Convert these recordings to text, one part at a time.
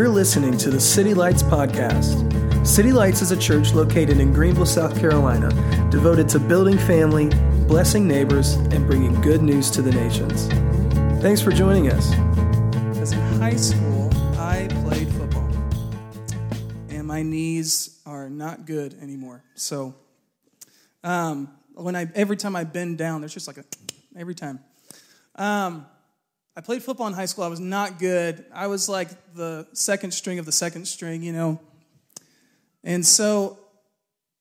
You're listening to the City Lights Podcast. City Lights is a church located in Greenville, South Carolina, devoted to building family, blessing neighbors, and bringing good news to the nations. Thanks for joining us. Because in high school, I played football, and my knees are not good anymore. So, um, when I every time I bend down, there's just like a every time. Um, I played football in high school. I was not good. I was like the second string of the second string, you know. And so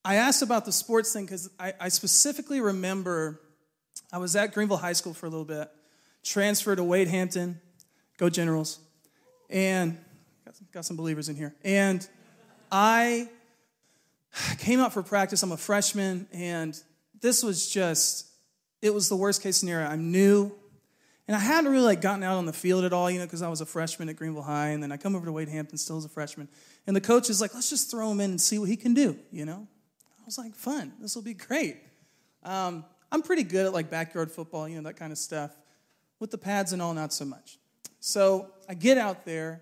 I asked about the sports thing because I, I, specifically remember I was at Greenville High School for a little bit, transferred to Wade Hampton, go Generals, and got some, got some believers in here. And I came out for practice. I'm a freshman, and this was just, it was the worst case scenario. I'm new. And I hadn't really like gotten out on the field at all, you know, because I was a freshman at Greenville High, and then I come over to Wade Hampton still as a freshman. And the coach is like, let's just throw him in and see what he can do, you know? I was like, fun, this will be great. Um, I'm pretty good at like backyard football, you know, that kind of stuff. With the pads and all, not so much. So I get out there,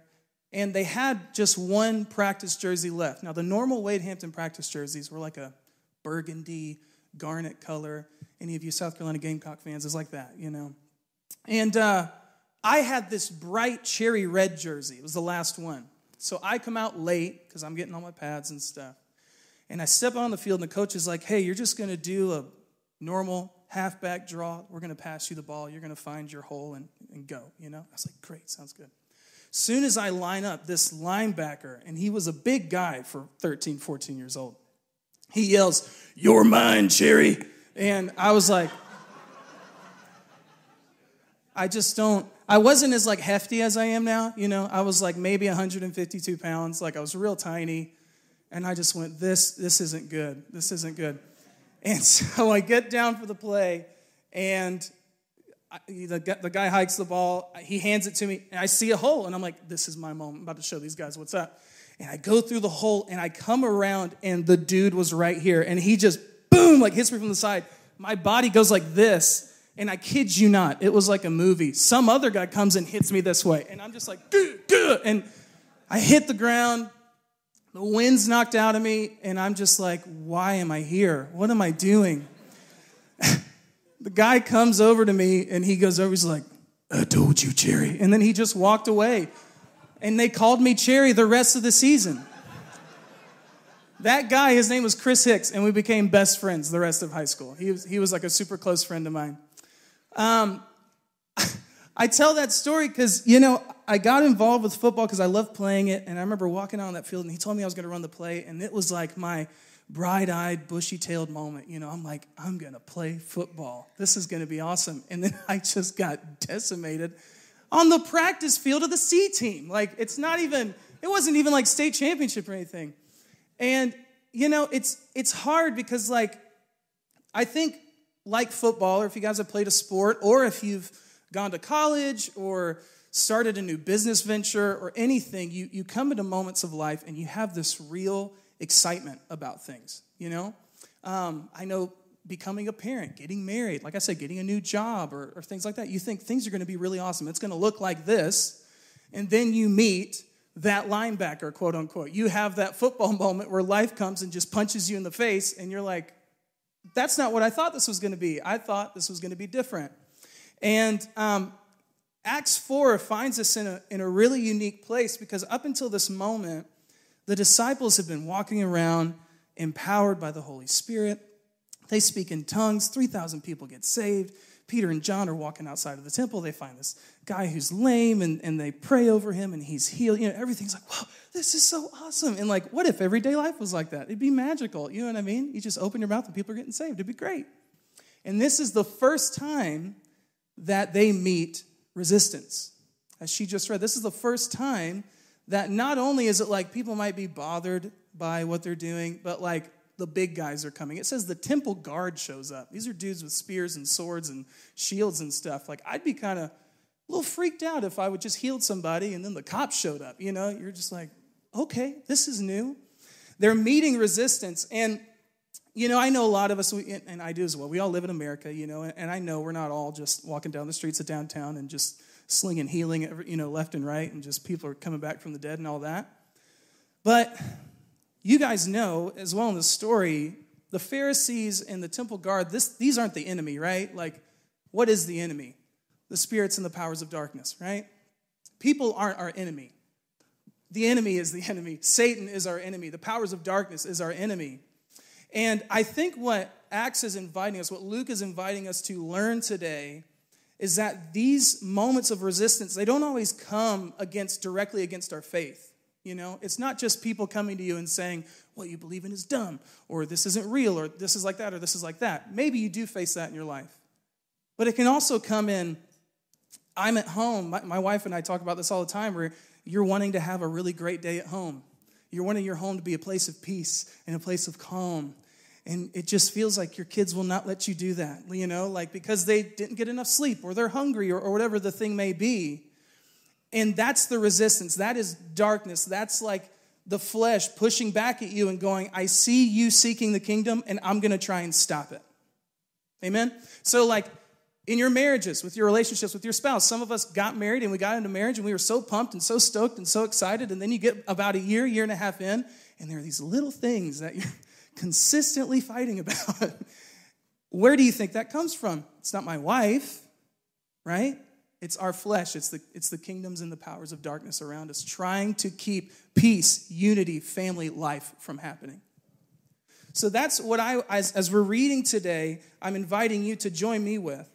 and they had just one practice jersey left. Now, the normal Wade Hampton practice jerseys were like a burgundy, garnet color. Any of you South Carolina Gamecock fans is like that, you know. And uh, I had this bright cherry red jersey. It was the last one. So I come out late because I'm getting all my pads and stuff. And I step on the field, and the coach is like, hey, you're just going to do a normal halfback draw. We're going to pass you the ball. You're going to find your hole and, and go, you know? I was like, great, sounds good. Soon as I line up, this linebacker, and he was a big guy for 13, 14 years old, he yells, You're mine, Cherry. And I was like, I just don't, I wasn't as like hefty as I am now, you know. I was like maybe 152 pounds, like I was real tiny. And I just went, this, this isn't good. This isn't good. And so I get down for the play, and I, the, the guy hikes the ball. He hands it to me, and I see a hole, and I'm like, this is my moment. I'm about to show these guys what's up. And I go through the hole, and I come around, and the dude was right here, and he just boom, like hits me from the side. My body goes like this, and I kid you not, it was like a movie. Some other guy comes and hits me this way, and I'm just like, Gah, gah, and I hit the ground. The wind's knocked out of me, and I'm just like, why am I here? What am I doing? the guy comes over to me, and he goes over, he's like, I told you, Cherry. And then he just walked away. And they called me Cherry the rest of the season. That guy, his name was Chris Hicks, and we became best friends the rest of high school. He was, he was like a super close friend of mine. Um, I tell that story because, you know, I got involved with football because I loved playing it. And I remember walking out on that field and he told me I was going to run the play. And it was like my bright eyed, bushy tailed moment. You know, I'm like, I'm going to play football. This is going to be awesome. And then I just got decimated on the practice field of the C team. Like, it's not even, it wasn't even like state championship or anything. And, you know, it's, it's hard because, like, I think like football, or if you guys have played a sport, or if you've gone to college or started a new business venture or anything, you, you come into moments of life and you have this real excitement about things, you know? Um, I know becoming a parent, getting married, like I said, getting a new job or, or things like that. You think things are going to be really awesome. It's going to look like this. And then you meet that linebacker, quote unquote. You have that football moment where life comes and just punches you in the face, and you're like, that's not what I thought this was going to be. I thought this was going to be different. And um, Acts 4 finds us in a, in a really unique place because up until this moment, the disciples have been walking around empowered by the Holy Spirit. They speak in tongues, 3,000 people get saved. Peter and John are walking outside of the temple. They find this guy who's lame and, and they pray over him and he's healed. You know, everything's like, wow, this is so awesome. And like, what if everyday life was like that? It'd be magical. You know what I mean? You just open your mouth and people are getting saved. It'd be great. And this is the first time that they meet resistance. As she just read, this is the first time that not only is it like people might be bothered by what they're doing, but like the big guys are coming. It says the temple guard shows up. These are dudes with spears and swords and shields and stuff. Like, I'd be kind of a little freaked out if I would just healed somebody and then the cops showed up. You know, you're just like, okay, this is new. They're meeting resistance. And, you know, I know a lot of us, and I do as well, we all live in America, you know, and I know we're not all just walking down the streets of downtown and just slinging healing, you know, left and right, and just people are coming back from the dead and all that. But you guys know as well in the story, the Pharisees and the temple guard, this, these aren't the enemy, right? Like, what is the enemy? The spirits and the powers of darkness, right? People aren't our enemy. The enemy is the enemy. Satan is our enemy. The powers of darkness is our enemy. And I think what Acts is inviting us, what Luke is inviting us to learn today, is that these moments of resistance, they don't always come against directly against our faith. You know, it's not just people coming to you and saying, what you believe in is dumb, or this isn't real, or this is like that, or this is like that. Maybe you do face that in your life. But it can also come in, I'm at home. My, my wife and I talk about this all the time, where you're wanting to have a really great day at home. You're wanting your home to be a place of peace and a place of calm. And it just feels like your kids will not let you do that, you know, like because they didn't get enough sleep or they're hungry or, or whatever the thing may be. And that's the resistance. That is darkness. That's like the flesh pushing back at you and going, I see you seeking the kingdom and I'm going to try and stop it. Amen? So, like, in your marriages, with your relationships with your spouse. Some of us got married and we got into marriage and we were so pumped and so stoked and so excited. And then you get about a year, year and a half in, and there are these little things that you're consistently fighting about. Where do you think that comes from? It's not my wife, right? It's our flesh. It's the, it's the kingdoms and the powers of darkness around us trying to keep peace, unity, family life from happening. So that's what I, as, as we're reading today, I'm inviting you to join me with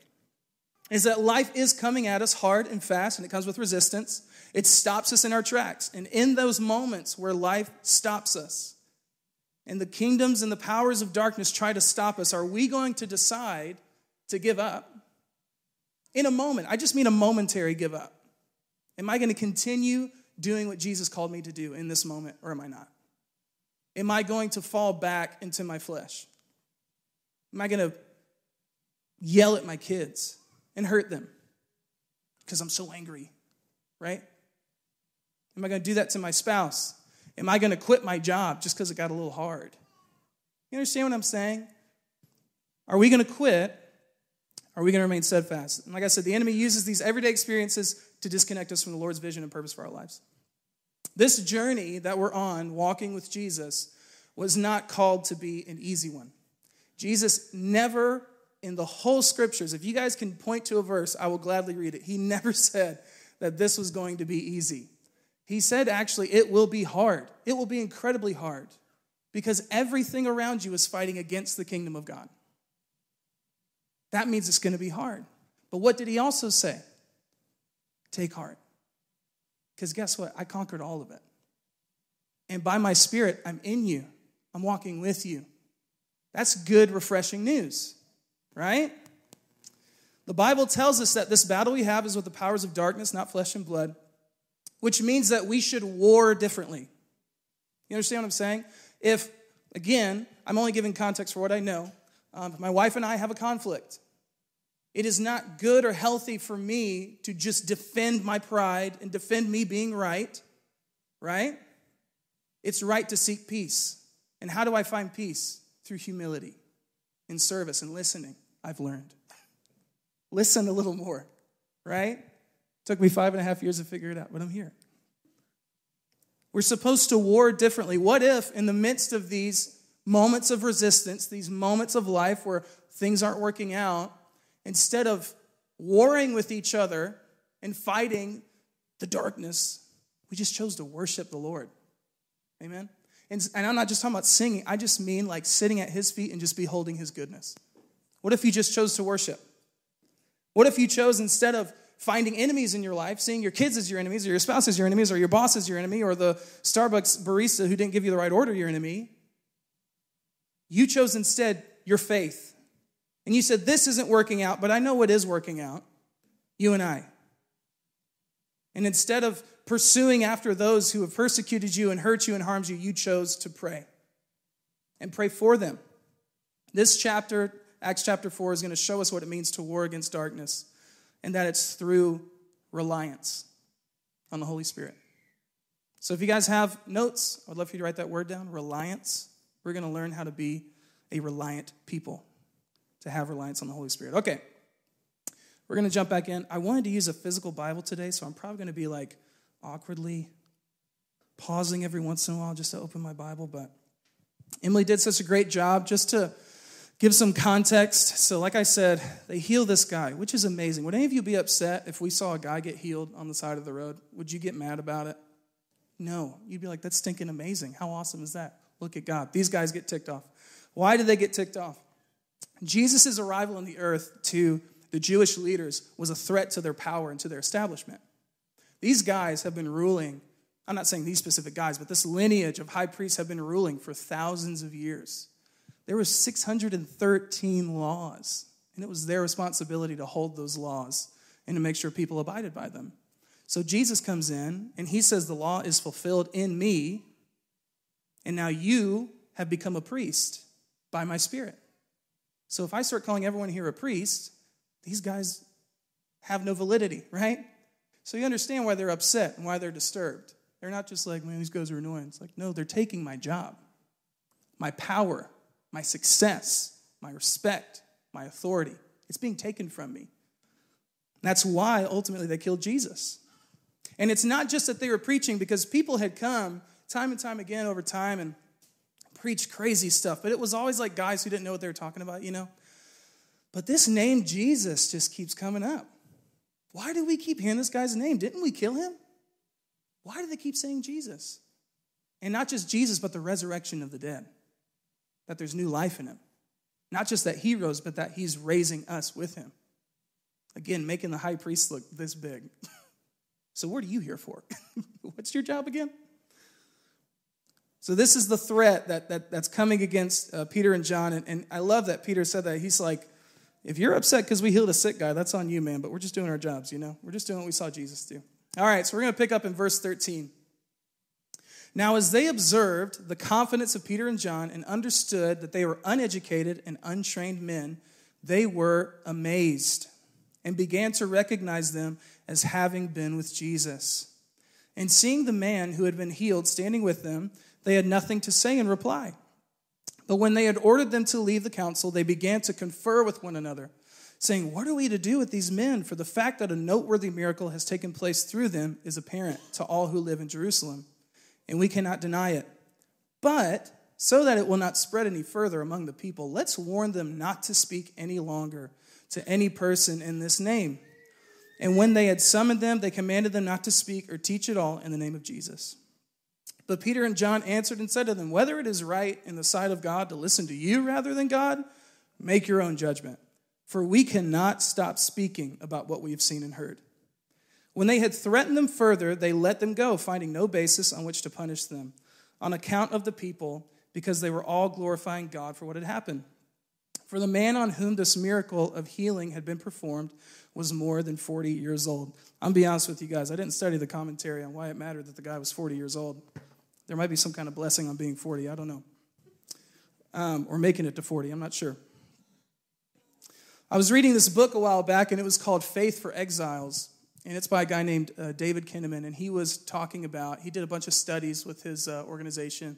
is that life is coming at us hard and fast, and it comes with resistance. It stops us in our tracks. And in those moments where life stops us, and the kingdoms and the powers of darkness try to stop us, are we going to decide to give up? In a moment, I just mean a momentary give up. Am I going to continue doing what Jesus called me to do in this moment, or am I not? Am I going to fall back into my flesh? Am I going to yell at my kids? and hurt them because I'm so angry, right? Am I going to do that to my spouse? Am I going to quit my job just because it got a little hard? You understand what I'm saying? Are we going to quit? Are we going to remain steadfast? And like I said, the enemy uses these everyday experiences to disconnect us from the Lord's vision and purpose for our lives. This journey that we're on, walking with Jesus, was not called to be an easy one. Jesus never in the whole scriptures, if you guys can point to a verse, I will gladly read it. He never said that this was going to be easy. He said, actually, it will be hard. It will be incredibly hard because everything around you is fighting against the kingdom of God. That means it's going to be hard. But what did he also say? Take heart. Because guess what? I conquered all of it. And by my spirit, I'm in you, I'm walking with you. That's good, refreshing news right? The Bible tells us that this battle we have is with the powers of darkness, not flesh and blood, which means that we should war differently. You understand what I'm saying? If, again, I'm only giving context for what I know, um, my wife and I have a conflict. It is not good or healthy for me to just defend my pride and defend me being right, right? It's right to seek peace. And how do I find peace? Through humility, in service, and listening. I've learned. Listen a little more, right? Took me five and a half years to figure it out, but I'm here. We're supposed to war differently. What if, in the midst of these moments of resistance, these moments of life where things aren't working out, instead of warring with each other and fighting the darkness, we just chose to worship the Lord? Amen? And, and I'm not just talking about singing, I just mean like sitting at His feet and just beholding His goodness. What if you just chose to worship? What if you chose instead of finding enemies in your life, seeing your kids as your enemies, or your spouse as your enemies, or your boss as your enemy, or the Starbucks barista who didn't give you the right order your enemy? You chose instead your faith. And you said, This isn't working out, but I know what is working out. You and I. And instead of pursuing after those who have persecuted you and hurt you and harmed you, you chose to pray and pray for them. This chapter Acts chapter 4 is going to show us what it means to war against darkness, and that it's through reliance on the Holy Spirit. So if you guys have notes, I'd love for you to write that word down reliance. We're going to learn how to be a reliant people, to have reliance on the Holy Spirit. Okay. We're going to jump back in. I wanted to use a physical Bible today, so I'm probably going to be like awkwardly pausing every once in a while just to open my Bible. But Emily did such a great job just to give some context. So, like I said, they heal this guy, which is amazing. Would any of you be upset if we saw a guy get healed on the side of the road? Would you get mad about it? No. You'd be like, that's stinking amazing. How awesome is that? Look at God. These guys get ticked off. Why do they get ticked off? Jesus' arrival on the earth to the Jewish leaders was a threat to their power and to their establishment. These guys have been ruling, I'm not saying these specific guys, but this lineage of high priests have been ruling for thousands of years. There were 613 laws, and it was their responsibility to hold those laws and to make sure people abided by them. So Jesus comes in and he says, The law is fulfilled in me, and now you have become a priest by my spirit. So if I start calling everyone here a priest, these guys have no validity, right? So you understand why they're upset and why they're disturbed. They're not just like, man, these guys are annoying. It's like, no, they're taking my job, my power, my success, my respect, my authority. It's being taken from me. That's why ultimately they killed Jesus. And it's not just that they were preaching because people had come time and time again over time and preached crazy stuff, but it was always like guys who didn't know what they were talking about, you know? But this name Jesus just keeps coming up. Why do we keep hearing this guy's name? Didn't we kill him? Why do they keep saying Jesus? And not just Jesus, but the resurrection of the dead, that there's new life in him. Not just that he rose, but that he's raising us with him. Again, making the high priest look this big. so, what are you here for? What's your job again? So, this is the threat that, that, that's coming against uh, Peter and John. And, and I love that Peter said that. He's like, if you're upset because we healed a sick guy, that's on you, man, but we're just doing our jobs, you know? We're just doing what we saw Jesus do. All right, so we're going to pick up in verse 13. Now, as they observed the confidence of Peter and John and understood that they were uneducated and untrained men, they were amazed and began to recognize them as having been with Jesus. And seeing the man who had been healed standing with them, they had nothing to say in reply. But when they had ordered them to leave the council, they began to confer with one another, saying, What are we to do with these men? For the fact that a noteworthy miracle has taken place through them is apparent to all who live in Jerusalem, and we cannot deny it. But so that it will not spread any further among the people, let's warn them not to speak any longer to any person in this name. And when they had summoned them, they commanded them not to speak or teach at all in the name of Jesus. But Peter and John answered and said to them, Whether it is right in the sight of God to listen to you rather than God, make your own judgment. For we cannot stop speaking about what we have seen and heard. When they had threatened them further, they let them go, finding no basis on which to punish them, on account of the people, because they were all glorifying God for what had happened. For the man on whom this miracle of healing had been performed was more than 40 years old. I'm be honest with you guys, I didn't study the commentary on why it mattered that the guy was 40 years old. There might be some kind of blessing on being 40, I don't know. Um, or making it to 40, I'm not sure. I was reading this book a while back, and it was called Faith for Exiles. And it's by a guy named uh, David Kinnaman. And he was talking about, he did a bunch of studies with his uh, organization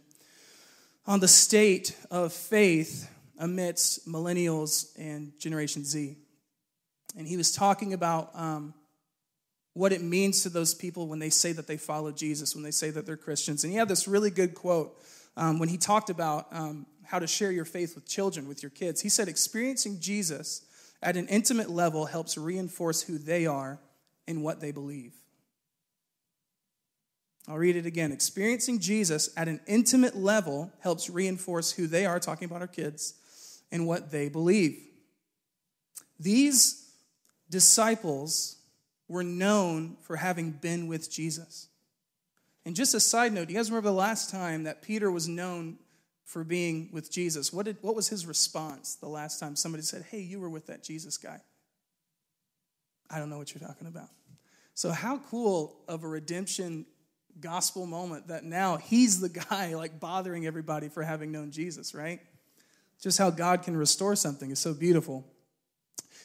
on the state of faith amidst millennials and Generation Z. And he was talking about um, what it means to those people when they say that they follow Jesus, when they say that they're Christians. And he had this really good quote um, when he talked about um, how to share your faith with children, with your kids. He said, Experiencing Jesus at an intimate level helps reinforce who they are and what they believe. I'll read it again. Experiencing Jesus at an intimate level helps reinforce who they are, talking about our kids, and what they believe. These disciples were known for having been with Jesus. And just a side note, do you guys remember the last time that Peter was known for being with Jesus? What, did, what was his response the last time somebody said, Hey, you were with that Jesus guy? I don't know what you're talking about. So, how cool of a redemption gospel moment that now he's the guy like bothering everybody for having known Jesus, right? Just how God can restore something is so beautiful.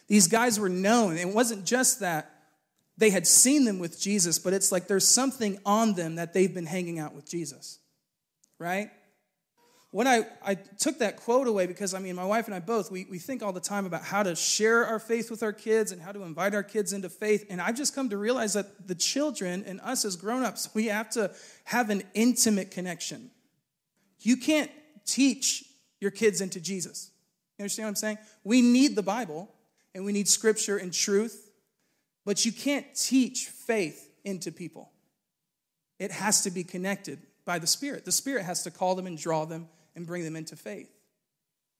These guys were known. It wasn't just that they had seen them with Jesus, but it's like there's something on them that they've been hanging out with Jesus, right? When I, I took that quote away because I mean, my wife and I both, we, we think all the time about how to share our faith with our kids and how to invite our kids into faith. And I've just come to realize that the children and us as grown ups, we have to have an intimate connection. You can't teach your kids into Jesus. You understand what I'm saying? We need the Bible and we need scripture and truth, but you can't teach faith into people. It has to be connected by the Spirit. The Spirit has to call them and draw them and bring them into faith.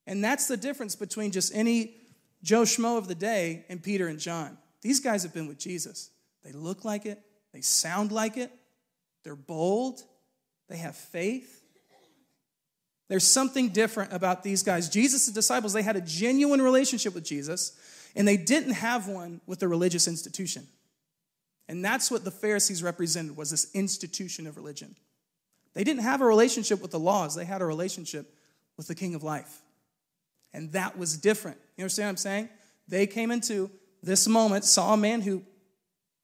And that's the difference between just any Joe Schmo of the day and Peter and John. These guys have been with Jesus. They look like it, they sound like it, they're bold, they have faith. There's something different about these guys. Jesus' disciples, they had a genuine relationship with Jesus, and they didn't have one with a religious institution. And that's what the Pharisees represented was this institution of religion. They didn't have a relationship with the laws, they had a relationship with the King of Life. And that was different. You understand what I'm saying? They came into this moment, saw a man who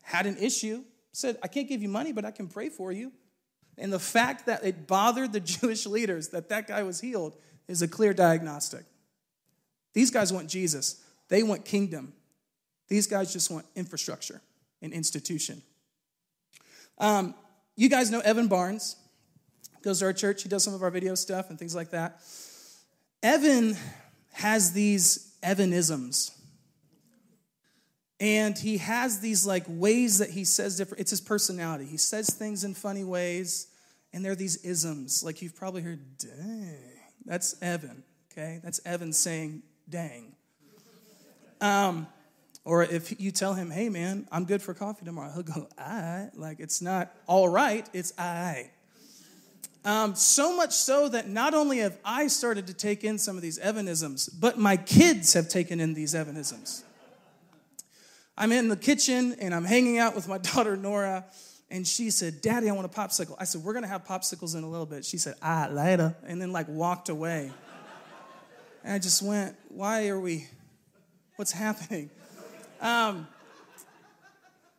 had an issue, said, I can't give you money, but I can pray for you. And the fact that it bothered the Jewish leaders that that guy was healed is a clear diagnostic. These guys want Jesus, they want kingdom. These guys just want infrastructure and institution. Um, you guys know Evan Barnes goes to our church. He does some of our video stuff and things like that. Evan has these Evanisms. And he has these like ways that he says different, it's his personality. He says things in funny ways, and there are these isms. Like you've probably heard, dang. That's Evan, okay? That's Evan saying, dang. Um, or if you tell him, hey man, I'm good for coffee tomorrow, he'll go, I. Like it's not all right, it's I. Um, so much so that not only have I started to take in some of these Evanisms, but my kids have taken in these Evanisms. I'm in the kitchen and I'm hanging out with my daughter Nora, and she said, Daddy, I want a popsicle. I said, We're gonna have popsicles in a little bit. She said, Ah, later, and then like walked away. And I just went, Why are we, what's happening? Um,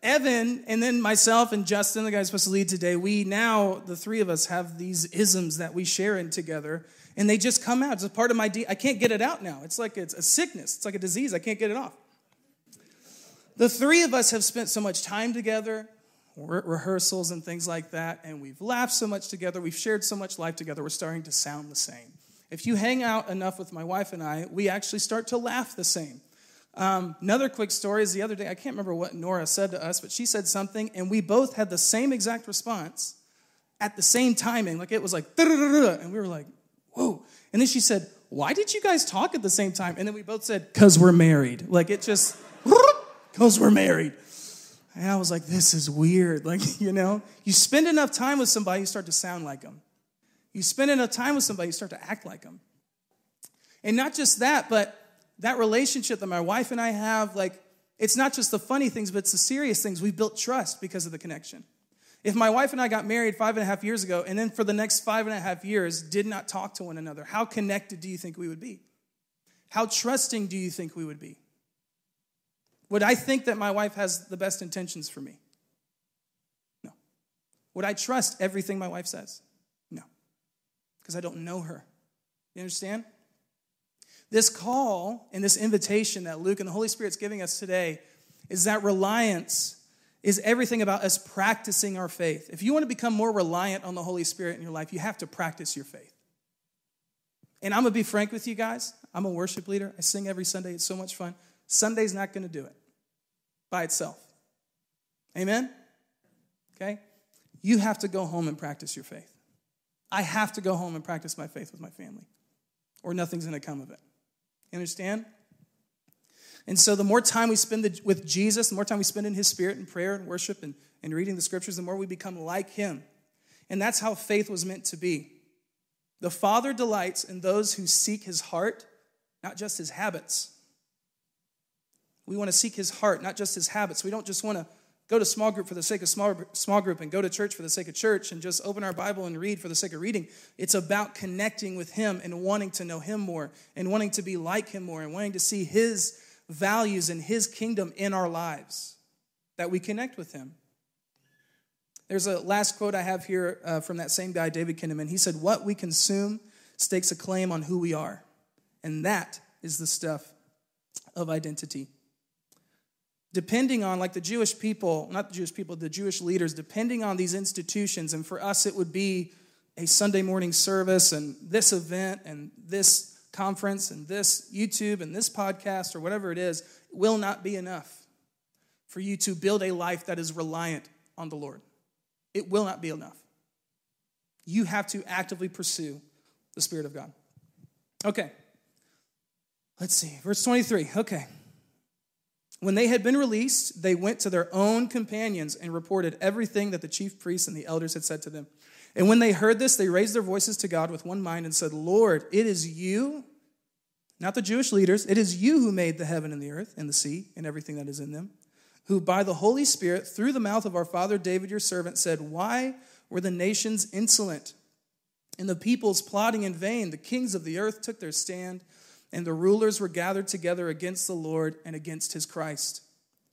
Evan and then myself and Justin, the guy supposed to lead today, we now, the three of us, have these isms that we share in together, and they just come out. It's a part of my, de- I can't get it out now. It's like it's a sickness, it's like a disease. I can't get it off. The three of us have spent so much time together, re- rehearsals and things like that, and we've laughed so much together, we've shared so much life together, we're starting to sound the same. If you hang out enough with my wife and I, we actually start to laugh the same. Um, another quick story is the other day, I can't remember what Nora said to us, but she said something, and we both had the same exact response at the same timing. Like it was like, and we were like, whoa. And then she said, Why did you guys talk at the same time? And then we both said, Because we're married. Like it just, because we're married. And I was like, This is weird. Like, you know, you spend enough time with somebody, you start to sound like them. You spend enough time with somebody, you start to act like them. And not just that, but that relationship that my wife and I have, like, it's not just the funny things, but it's the serious things. We've built trust because of the connection. If my wife and I got married five and a half years ago, and then for the next five and a half years did not talk to one another, how connected do you think we would be? How trusting do you think we would be? Would I think that my wife has the best intentions for me? No. Would I trust everything my wife says? No. Because I don't know her. You understand? This call and this invitation that Luke and the Holy Spirit's giving us today is that reliance is everything about us practicing our faith. If you want to become more reliant on the Holy Spirit in your life, you have to practice your faith. And I'm going to be frank with you guys. I'm a worship leader. I sing every Sunday. It's so much fun. Sunday's not going to do it by itself. Amen? Okay? You have to go home and practice your faith. I have to go home and practice my faith with my family, or nothing's going to come of it. You understand? And so, the more time we spend with Jesus, the more time we spend in His Spirit and prayer and worship and, and reading the scriptures, the more we become like Him. And that's how faith was meant to be. The Father delights in those who seek His heart, not just His habits. We want to seek His heart, not just His habits. We don't just want to go to small group for the sake of small, small group and go to church for the sake of church and just open our Bible and read for the sake of reading. It's about connecting with Him and wanting to know Him more and wanting to be like Him more and wanting to see His values and His kingdom in our lives, that we connect with Him. There's a last quote I have here uh, from that same guy, David Kinnaman. He said, What we consume stakes a claim on who we are. And that is the stuff of identity. Depending on, like the Jewish people, not the Jewish people, the Jewish leaders, depending on these institutions, and for us it would be a Sunday morning service and this event and this conference and this YouTube and this podcast or whatever it is, will not be enough for you to build a life that is reliant on the Lord. It will not be enough. You have to actively pursue the Spirit of God. Okay. Let's see. Verse 23. Okay. When they had been released, they went to their own companions and reported everything that the chief priests and the elders had said to them. And when they heard this, they raised their voices to God with one mind and said, Lord, it is you, not the Jewish leaders, it is you who made the heaven and the earth and the sea and everything that is in them, who by the Holy Spirit, through the mouth of our father David, your servant, said, Why were the nations insolent and the peoples plotting in vain? The kings of the earth took their stand, and the rulers were gathered together against the Lord and against his Christ.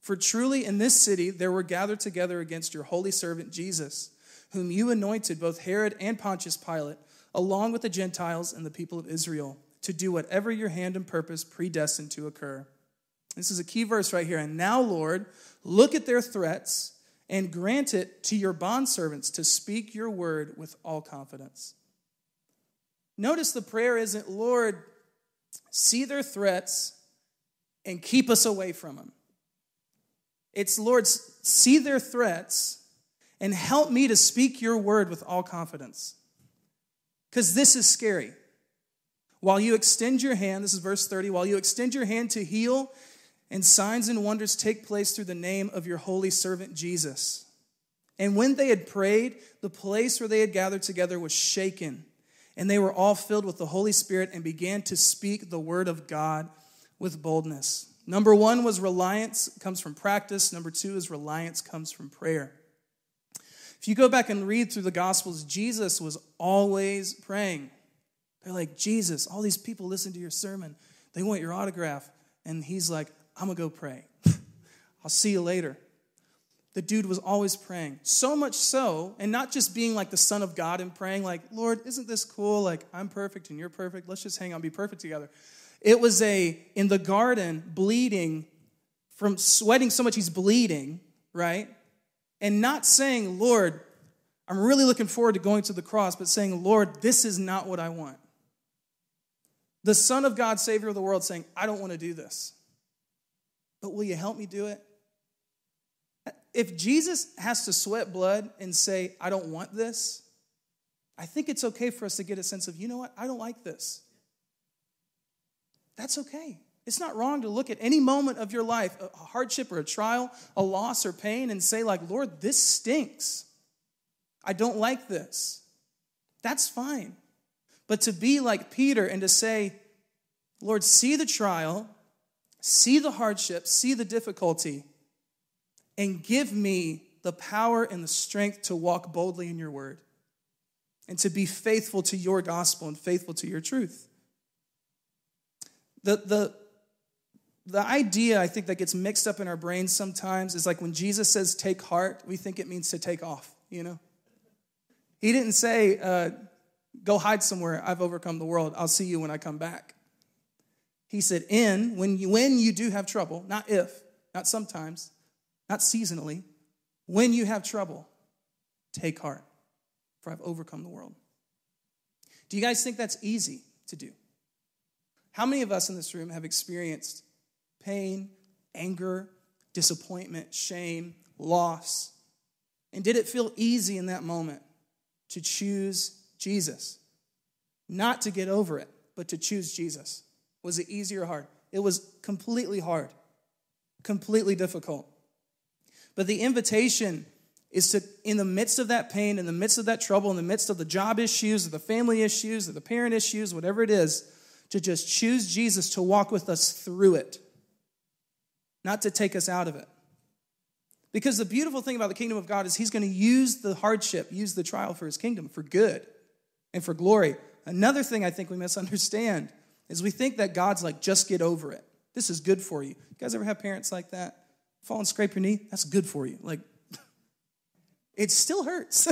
For truly in this city there were gathered together against your holy servant Jesus whom you anointed, both Herod and Pontius Pilate, along with the Gentiles and the people of Israel, to do whatever your hand and purpose predestined to occur. This is a key verse right here. And now, Lord, look at their threats and grant it to your bondservants to speak your word with all confidence. Notice the prayer isn't, Lord, see their threats and keep us away from them. It's, Lord, see their threats and help me to speak your word with all confidence. Because this is scary. While you extend your hand, this is verse 30, while you extend your hand to heal, and signs and wonders take place through the name of your holy servant Jesus. And when they had prayed, the place where they had gathered together was shaken, and they were all filled with the Holy Spirit and began to speak the word of God with boldness. Number one was reliance comes from practice. Number two is reliance comes from prayer. If you go back and read through the Gospels, Jesus was always praying. They're like, Jesus, all these people listen to your sermon. They want your autograph. And he's like, I'm going to go pray. I'll see you later. The dude was always praying. So much so, and not just being like the Son of God and praying, like, Lord, isn't this cool? Like, I'm perfect and you're perfect. Let's just hang out be perfect together. It was a, in the garden, bleeding from sweating so much he's bleeding, right? and not saying, Lord, I'm really looking forward to going to the cross, but saying, Lord, this is not what I want. The Son of God, Savior of the world, saying, I don't want to do this, but will you help me do it? If Jesus has to sweat blood and say, I don't want this, I think it's okay for us to get a sense of, you know what, I don't like this. That's okay. It's not wrong to look at any moment of your life, a hardship or a trial, a loss or pain, and say, like, Lord, this stinks. I don't like this. That's fine. But to be like Peter and to say, Lord, see the trial, see the hardship, see the difficulty, and give me the power and the strength to walk boldly in your word and to be faithful to your gospel and faithful to your truth. The, the, the idea I think that gets mixed up in our brains sometimes is like when Jesus says take heart, we think it means to take off, you know? He didn't say, uh, go hide somewhere, I've overcome the world, I'll see you when I come back. He said, in, when you, when you do have trouble, not if, not sometimes, not seasonally, when you have trouble, take heart, for I've overcome the world. Do you guys think that's easy to do? How many of us in this room have experienced pain, anger, disappointment, shame, loss? And did it feel easy in that moment to choose Jesus? Not to get over it, but to choose Jesus. Was it easy or hard? It was completely hard, completely difficult. But the invitation is to, in the midst of that pain, in the midst of that trouble, in the midst of the job issues, or the family issues, or the parent issues, whatever it is, to just choose Jesus to walk with us through it not to take us out of it. Because the beautiful thing about the kingdom of God is he's going to use the hardship, use the trial for his kingdom, for good and for glory. Another thing I think we misunderstand is we think that God's like, just get over it. This is good for you. You guys ever have parents like that? Fall and scrape your knee? That's good for you. Like, it still hurts,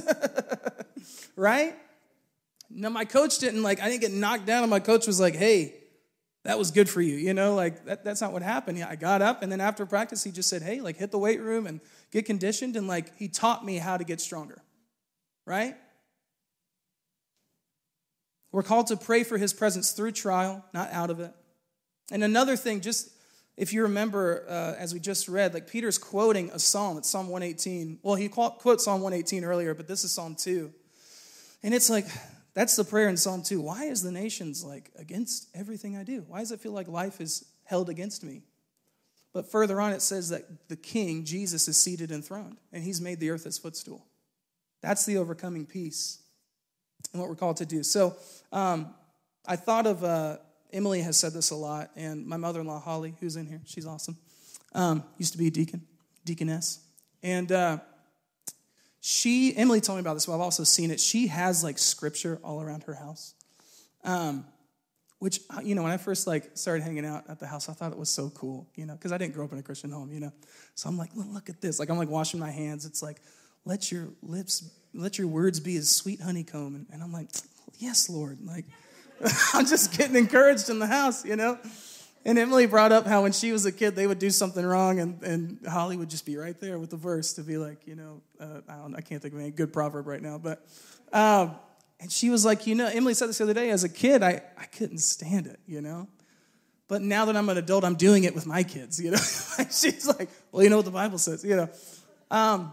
right? No, my coach didn't like, I didn't get knocked down, and my coach was like, hey, that was good for you. You know, like that, that's not what happened. Yeah, I got up, and then after practice, he just said, hey, like hit the weight room and get conditioned. And like he taught me how to get stronger, right? We're called to pray for his presence through trial, not out of it. And another thing, just if you remember, uh, as we just read, like Peter's quoting a psalm. It's Psalm 118. Well, he quotes Psalm 118 earlier, but this is Psalm 2. And it's like, that's the prayer in Psalm 2. Why is the nations like against everything I do? Why does it feel like life is held against me? But further on, it says that the king, Jesus, is seated enthroned, and he's made the earth his footstool. That's the overcoming peace and what we're called to do. So um, I thought of uh, Emily has said this a lot, and my mother in law, Holly, who's in here, she's awesome, um, used to be a deacon, deaconess. And uh, she, Emily told me about this, but I've also seen it. She has like scripture all around her house. Um, which uh, you know when i first like started hanging out at the house i thought it was so cool you know because i didn't grow up in a christian home you know so i'm like look at this like i'm like washing my hands it's like let your lips let your words be as sweet honeycomb and, and i'm like yes lord like I'm just getting encouraged in the house, you know? And Emily brought up how when she was a kid, they would do something wrong, and, and Holly would just be right there with the verse to be like, you know, uh, I, don't, I can't think of any good proverb right now, but, um, and she was like, you know, Emily said this the other day, as a kid, I, I couldn't stand it, you know? But now that I'm an adult, I'm doing it with my kids, you know? She's like, well, you know what the Bible says, you know? Um,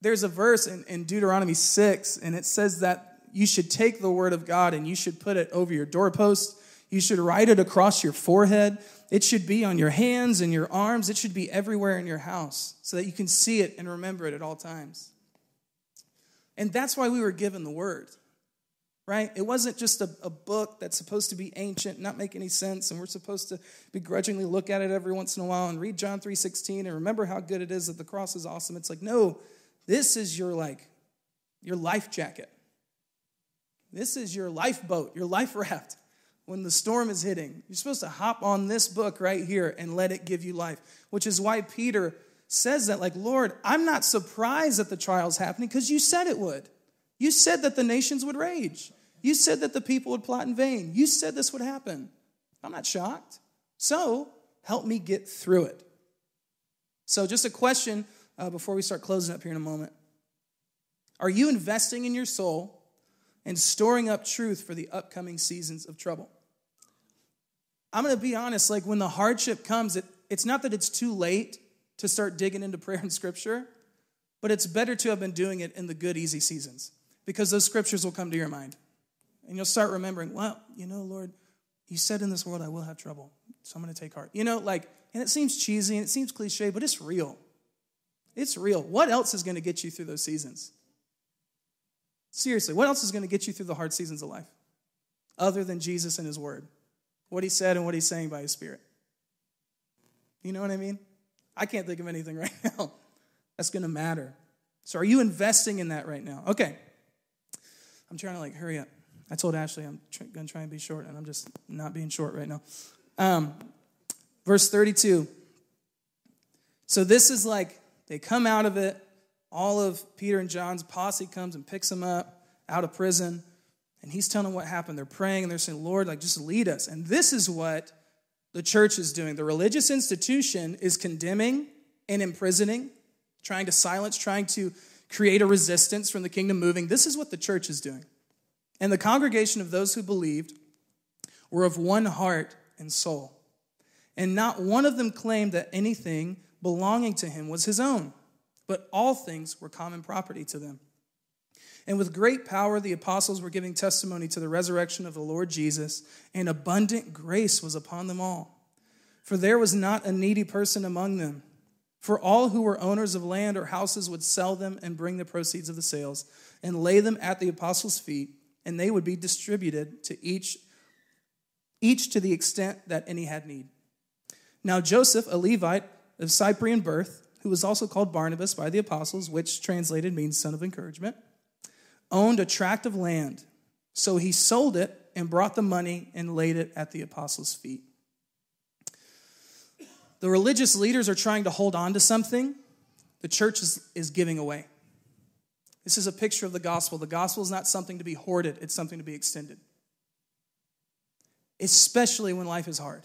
there's a verse in, in Deuteronomy 6, and it says that you should take the word of God and you should put it over your doorpost. You should write it across your forehead. It should be on your hands and your arms. It should be everywhere in your house so that you can see it and remember it at all times. And that's why we were given the word, right? It wasn't just a, a book that's supposed to be ancient, not make any sense, and we're supposed to begrudgingly look at it every once in a while and read John 3.16 and remember how good it is that the cross is awesome. It's like, no, this is your like your life jacket. This is your lifeboat, your life raft when the storm is hitting. You're supposed to hop on this book right here and let it give you life, which is why Peter says that, like, Lord, I'm not surprised that the trial's happening because you said it would. You said that the nations would rage. You said that the people would plot in vain. You said this would happen. I'm not shocked. So help me get through it. So, just a question uh, before we start closing up here in a moment. Are you investing in your soul and storing up truth for the upcoming seasons of trouble. I'm going to be honest, like when the hardship comes, it, it's not that it's too late to start digging into prayer and scripture, but it's better to have been doing it in the good, easy seasons because those scriptures will come to your mind. And you'll start remembering, well, you know, Lord, you said in this world I will have trouble, so I'm going to take heart. You know, like, and it seems cheesy and it seems cliche, but it's real. It's real. What else is going to get you through those seasons? Seriously, what else is going to get you through the hard seasons of life other than Jesus and His Word? What He said and what He's saying by His Spirit. You know what I mean? I can't think of anything right now that's going to matter. So, are you investing in that right now? Okay. I'm trying to like hurry up. I told Ashley I'm tr- going to try and be short, and I'm just not being short right now. Um, verse 32. So, this is like they come out of it all of Peter and John's posse comes and picks him up out of prison. And he's telling them what happened. They're praying and they're saying, Lord, like, just lead us. And this is what the church is doing. The religious institution is condemning and imprisoning, trying to silence, trying to create a resistance from the kingdom moving. This is what the church is doing. And the congregation of those who believed were of one heart and soul. And not one of them claimed that anything belonging to him was his own but all things were common property to them. And with great power, the apostles were giving testimony to the resurrection of the Lord Jesus, and abundant grace was upon them all. For there was not a needy person among them. For all who were owners of land or houses would sell them and bring the proceeds of the sales and lay them at the apostles' feet, and they would be distributed to each, each to the extent that any had need. Now Joseph, a Levite of Cyprian birth, who was also called Barnabas by the apostles, which translated means son of encouragement, owned a tract of land. So he sold it and brought the money and laid it at the apostles' feet. The religious leaders are trying to hold on to something the church is, is giving away. This is a picture of the gospel. The gospel is not something to be hoarded, it's something to be extended. Especially when life is hard.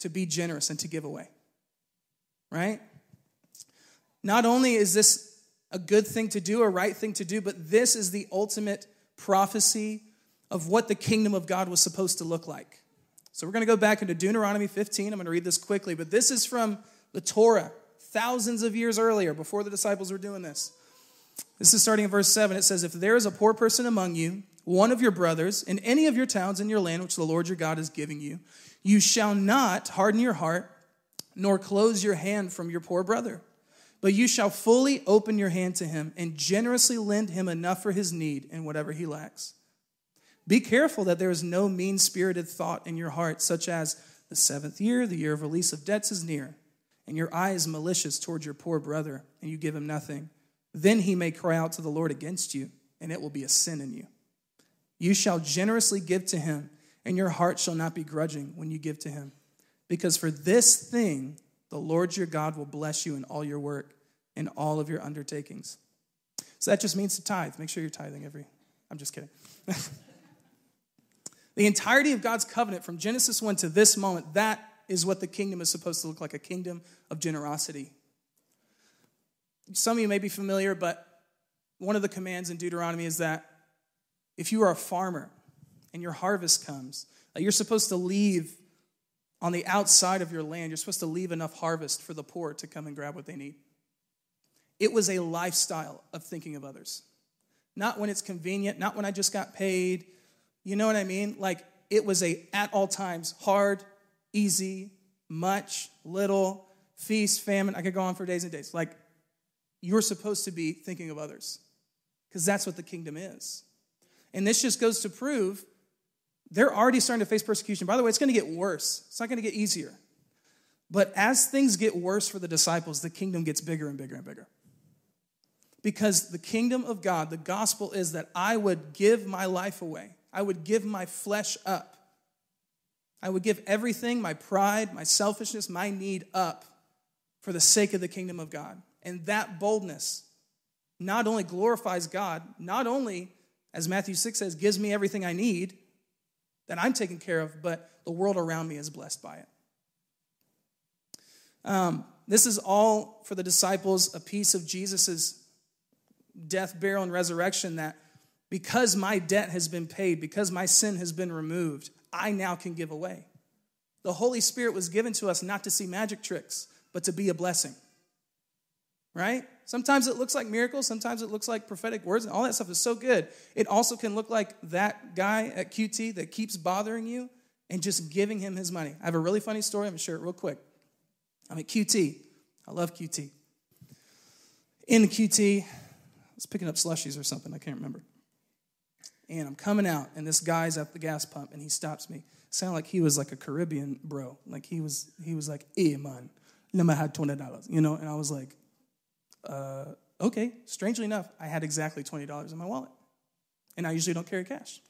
To be generous and to give away. Right? Not only is this a good thing to do, a right thing to do, but this is the ultimate prophecy of what the kingdom of God was supposed to look like. So we're going to go back into Deuteronomy 15. I'm going to read this quickly, but this is from the Torah, thousands of years earlier, before the disciples were doing this. This is starting in verse 7. It says, If there is a poor person among you, one of your brothers, in any of your towns in your land which the Lord your God is giving you, you shall not harden your heart, nor close your hand from your poor brother. But you shall fully open your hand to him and generously lend him enough for his need and whatever he lacks. Be careful that there is no mean spirited thought in your heart, such as the seventh year, the year of release of debts is near, and your eye is malicious towards your poor brother, and you give him nothing. Then he may cry out to the Lord against you, and it will be a sin in you. You shall generously give to him, and your heart shall not be grudging when you give to him. Because for this thing the Lord your God will bless you in all your work, in all of your undertakings. So that just means to tithe. Make sure you're tithing every. I'm just kidding. the entirety of God's covenant from Genesis 1 to this moment, that is what the kingdom is supposed to look like a kingdom of generosity. Some of you may be familiar, but one of the commands in Deuteronomy is that if you are a farmer and your harvest comes, you're supposed to leave on the outside of your land, you're supposed to leave enough harvest for the poor to come and grab what they need. It was a lifestyle of thinking of others. Not when it's convenient, not when I just got paid. You know what I mean? Like it was a at all times hard, easy, much, little, feast, famine. I could go on for days and days. Like you're supposed to be thinking of others because that's what the kingdom is. And this just goes to prove they're already starting to face persecution. By the way, it's going to get worse, it's not going to get easier. But as things get worse for the disciples, the kingdom gets bigger and bigger and bigger. Because the kingdom of God, the gospel is that I would give my life away, I would give my flesh up. I would give everything, my pride, my selfishness, my need up for the sake of the kingdom of God. And that boldness not only glorifies God, not only, as Matthew 6 says, gives me everything I need that I'm taken care of, but the world around me is blessed by it. Um, this is all for the disciples a piece of Jesus' death, burial, and resurrection that because my debt has been paid, because my sin has been removed, I now can give away. The Holy Spirit was given to us not to see magic tricks, but to be a blessing. Right? Sometimes it looks like miracles, sometimes it looks like prophetic words, and all that stuff is so good. It also can look like that guy at QT that keeps bothering you and just giving him his money. I have a really funny story, I'm gonna share it real quick. I'm at QT. I love QT. In the QT, I was picking up slushies or something, I can't remember. And I'm coming out, and this guy's at the gas pump, and he stops me. Sound like he was like a Caribbean bro. Like he was, he was like, "Hey man, let me have twenty dollars," you know. And I was like, uh, "Okay." Strangely enough, I had exactly twenty dollars in my wallet, and I usually don't carry cash.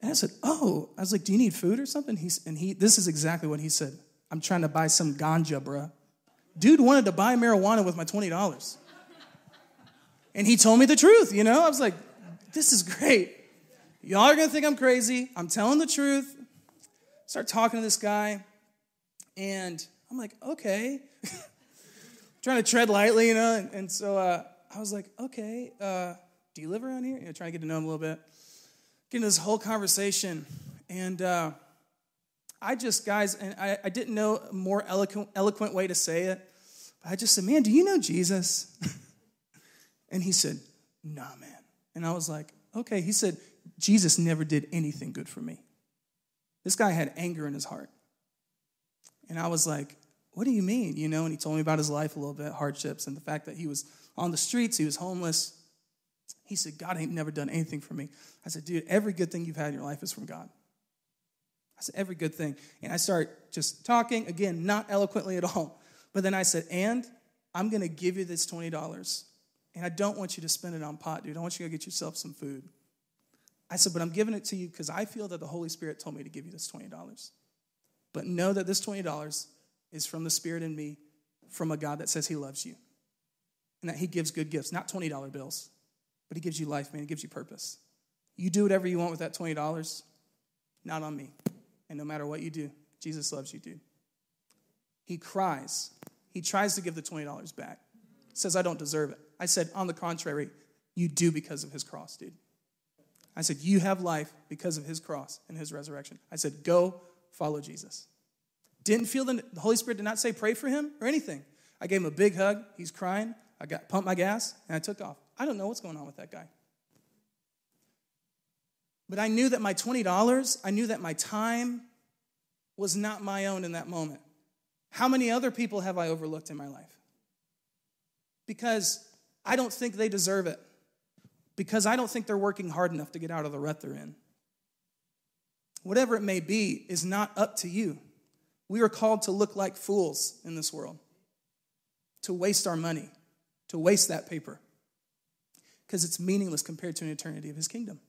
And I said, "Oh," I was like, "Do you need food or something?" He's, and he, this is exactly what he said. I'm trying to buy some ganja, bruh. Dude wanted to buy marijuana with my twenty dollars. And he told me the truth, you know? I was like, this is great. Y'all are gonna think I'm crazy. I'm telling the truth. Start talking to this guy, and I'm like, okay. trying to tread lightly, you know? And, and so uh, I was like, okay, uh, do you live around here? You know, trying to get to know him a little bit. Get into this whole conversation. And uh, I just, guys, and I, I didn't know a more eloquent, eloquent way to say it. But I just said, man, do you know Jesus? And he said, Nah, man. And I was like, Okay. He said, Jesus never did anything good for me. This guy had anger in his heart. And I was like, What do you mean? You know, and he told me about his life a little bit, hardships, and the fact that he was on the streets, he was homeless. He said, God ain't never done anything for me. I said, Dude, every good thing you've had in your life is from God. I said, Every good thing. And I start just talking, again, not eloquently at all. But then I said, And I'm going to give you this $20 and I don't want you to spend it on pot, dude. I want you to go get yourself some food. I said, but I'm giving it to you because I feel that the Holy Spirit told me to give you this $20. But know that this $20 is from the Spirit in me, from a God that says he loves you. and that He gives good gifts, not $20 bills, but He gives you life, man. He gives you purpose. You do whatever you want with that $20, not on me. And no matter what you do, Jesus loves you, dude. He cries. He tries to give the $20 back. Says, I don't deserve it. I said, on the contrary, you do because of his cross, dude. I said, You have life because of his cross and his resurrection. I said, Go follow Jesus. Didn't feel the, the Holy Spirit did not say pray for him or anything. I gave him a big hug. He's crying. I got pumped my gas and I took off. I don't know what's going on with that guy. But I knew that my $20, I knew that my time was not my own in that moment. How many other people have I overlooked in my life? Because I don't think they deserve it. Because I don't think they're working hard enough to get out of the rut they're in. Whatever it may be is not up to you. We are called to look like fools in this world, to waste our money, to waste that paper, because it's meaningless compared to an eternity of his kingdom.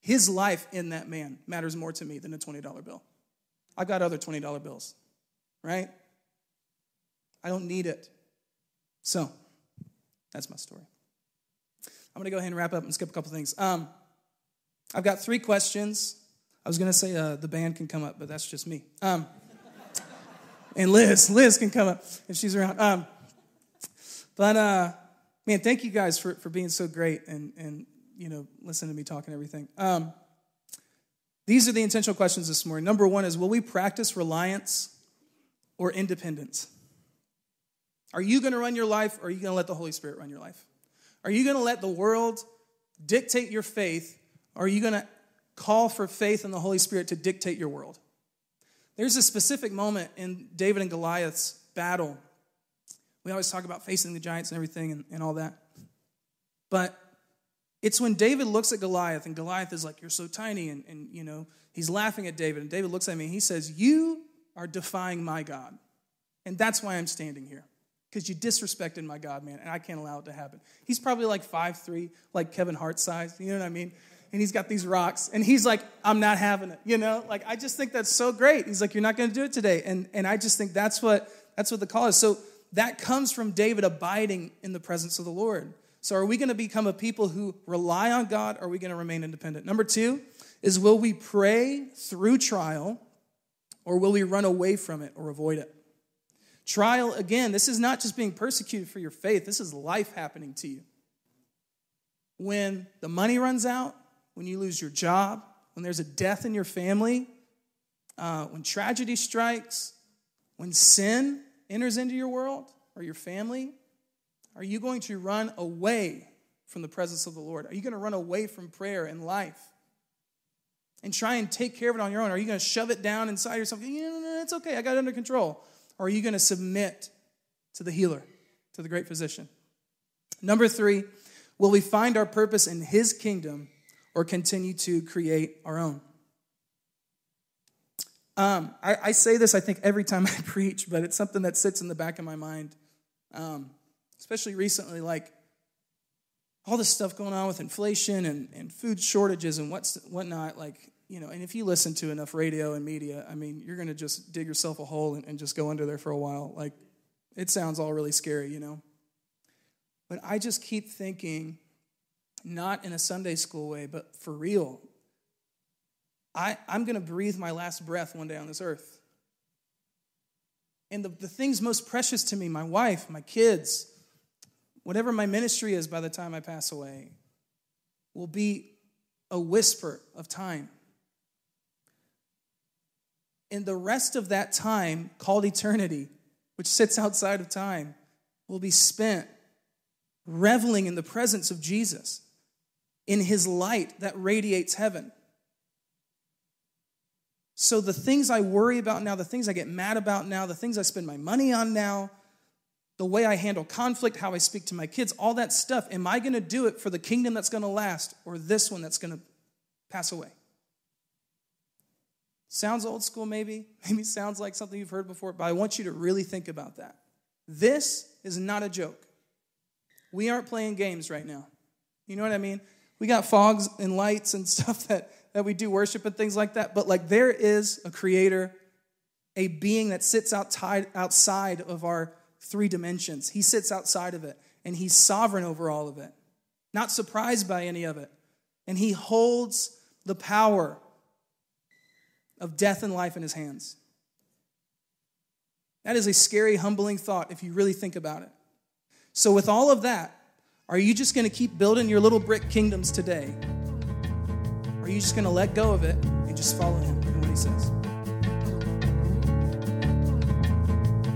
His life in that man matters more to me than a $20 bill. I've got other $20 bills, right? I don't need it. So, that's my story. I'm going to go ahead and wrap up and skip a couple things. Um, I've got three questions. I was going to say uh, the band can come up, but that's just me. Um, and Liz, Liz can come up if she's around. Um, but uh, man, thank you guys for, for being so great and, and you know, listen to me talk and everything. Um, these are the intentional questions this morning. Number one is Will we practice reliance or independence? Are you going to run your life or are you going to let the Holy Spirit run your life? Are you going to let the world dictate your faith or are you going to call for faith in the Holy Spirit to dictate your world? There's a specific moment in David and Goliath's battle. We always talk about facing the giants and everything and, and all that. But it's when David looks at Goliath, and Goliath is like, You're so tiny, and, and you know, he's laughing at David. And David looks at me and he says, You are defying my God. And that's why I'm standing here. Because you disrespected my God, man, and I can't allow it to happen. He's probably like five three, like Kevin Hart size, you know what I mean? And he's got these rocks, and he's like, I'm not having it, you know? Like, I just think that's so great. He's like, You're not gonna do it today. And and I just think that's what that's what the call is. So that comes from David abiding in the presence of the Lord. So, are we going to become a people who rely on God or are we going to remain independent? Number two is will we pray through trial or will we run away from it or avoid it? Trial, again, this is not just being persecuted for your faith, this is life happening to you. When the money runs out, when you lose your job, when there's a death in your family, uh, when tragedy strikes, when sin enters into your world or your family, are you going to run away from the presence of the Lord? Are you going to run away from prayer and life? And try and take care of it on your own? Are you going to shove it down inside yourself? You know, it's okay, I got it under control. Or are you going to submit to the healer, to the great physician? Number three, will we find our purpose in his kingdom or continue to create our own? Um, I, I, say this, I think, every time I preach, but it's something that sits in the back of my mind. Um, especially recently, like all this stuff going on with inflation and, and food shortages and what's whatnot. Like, you know, and if you listen to enough radio and media, I mean, you're going to just dig yourself a hole and, and just go under there for a while. Like, it sounds all really scary, you know. But I just keep thinking, not in a Sunday school way, but for real. I, I'm going to breathe my last breath one day on this earth. And the, the things most precious to me, my wife, my kids, whatever my ministry is by the time I pass away, will be a whisper of time. And the rest of that time, called eternity, which sits outside of time, will be spent reveling in the presence of Jesus, in his light that radiates heaven. So, the things I worry about now, the things I get mad about now, the things I spend my money on now, the way I handle conflict, how I speak to my kids, all that stuff, am I going to do it for the kingdom that's going to last or this one that's going to pass away? Sounds old school, maybe. Maybe sounds like something you've heard before, but I want you to really think about that. This is not a joke. We aren't playing games right now. You know what I mean? We got fogs and lights and stuff that, that we do worship and things like that, but like there is a creator, a being that sits outside, outside of our three dimensions. He sits outside of it. and He's sovereign over all of it, not surprised by any of it. And He holds the power of death and life in His hands. That is a scary, humbling thought if you really think about it. So, with all of that, are you just going to keep building your little brick kingdoms today? Or are you just going to let go of it and just follow Him and what He says?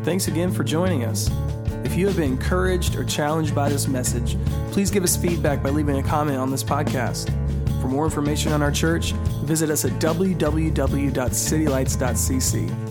Thanks again for joining us. If you have been encouraged or challenged by this message, please give us feedback by leaving a comment on this podcast. For more information on our church, visit us at www.citylights.cc.